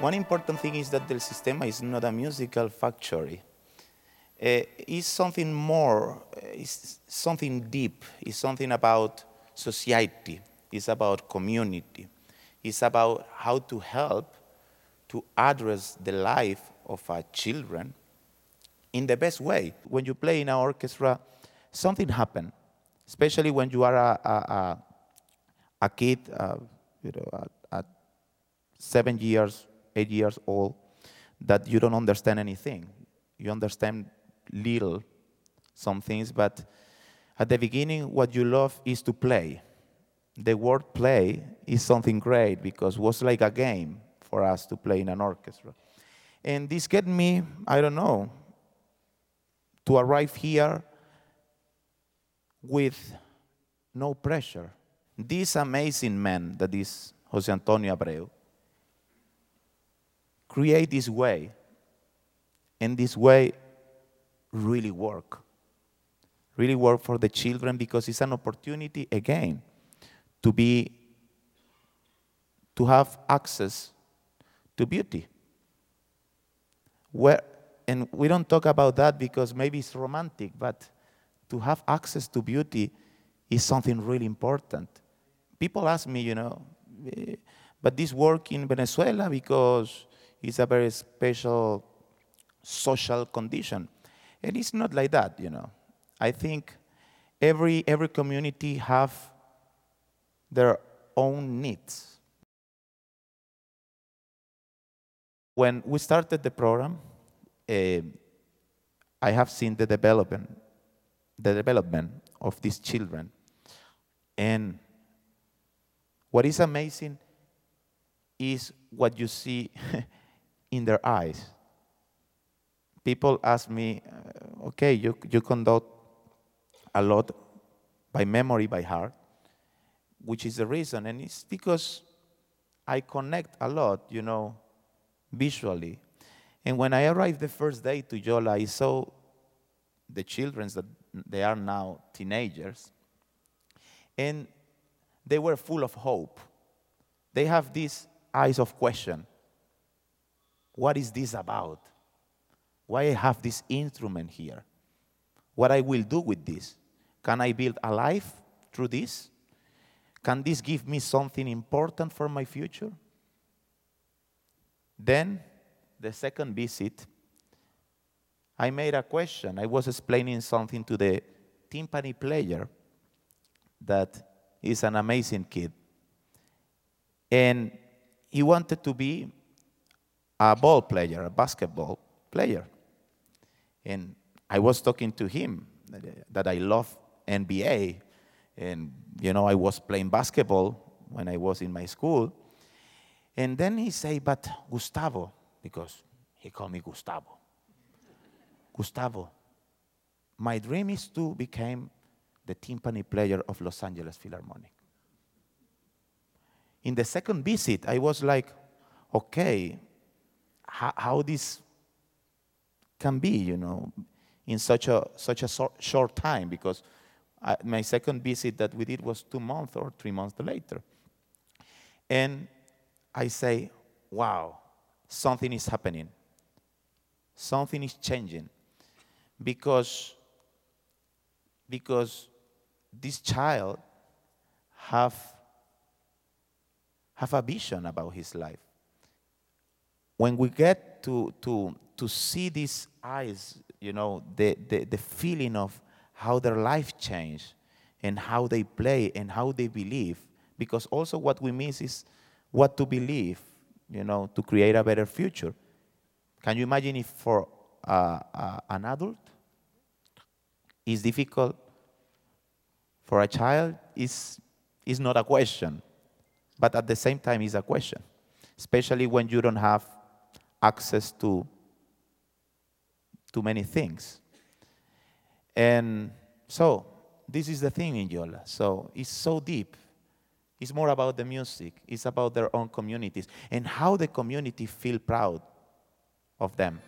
One important thing is that the Sistema is not a musical factory. Uh, it's something more, uh, it's something deep, it's something about society, it's about community, it's about how to help to address the life of our children in the best way. When you play in an orchestra, something happens, especially when you are a, a, a, a kid, uh, you know, at seven years, eight years old, that you don't understand anything. You understand little, some things, but at the beginning, what you love is to play. The word play is something great because it was like a game for us to play in an orchestra. And this get me, I don't know, to arrive here with no pressure. This amazing man that is Jose Antonio Abreu create this way, and this way really work. Really work for the children because it's an opportunity again to be to have access to beauty. Where, and we don't talk about that because maybe it's romantic, but to have access to beauty is something really important. People ask me, you know, eh, but this work in Venezuela because it's a very special social condition. And it's not like that, you know. I think every, every community have their own needs. When we started the program, uh, I have seen the development, the development of these children. And what is amazing is what you see in their eyes. People ask me, uh, okay, you, you conduct a lot by memory, by heart, which is the reason. And it's because I connect a lot, you know, visually. And when I arrived the first day to Yola, I saw the children that they are now teenagers, and they were full of hope. They have these eyes of question. What is this about? Why I have this instrument here? What I will do with this? Can I build a life through this? Can this give me something important for my future? Then, the second visit, I made a question. I was explaining something to the timpani player that is an amazing kid. And he wanted to be a ball player, a basketball player. And I was talking to him that I love NBA. And, you know, I was playing basketball when I was in my school. And then he said, but Gustavo, because he called me Gustavo. Gustavo, my dream is to become the timpani player of Los Angeles Philharmonic. In the second visit, I was like, okay, how, how this can be, you know, in such a such a so, short time because I, my second visit that we did was two months or three months later, and I say, wow, something is happening, something is changing, because because this child have have a vision about his life when we get to, to, to see these eyes, you know, the, the, the feeling of how their life changed and how they play and how they believe, because also what we miss is what to believe, you know, to create a better future. Can you imagine if for uh, uh, an adult it's difficult, for a child is is not a question, but at the same time is a question, especially when you don't have access to too many things. And so this is the thing in Yola. So it's so deep. It's more about the music. It's about their own communities and how the community feel proud of them.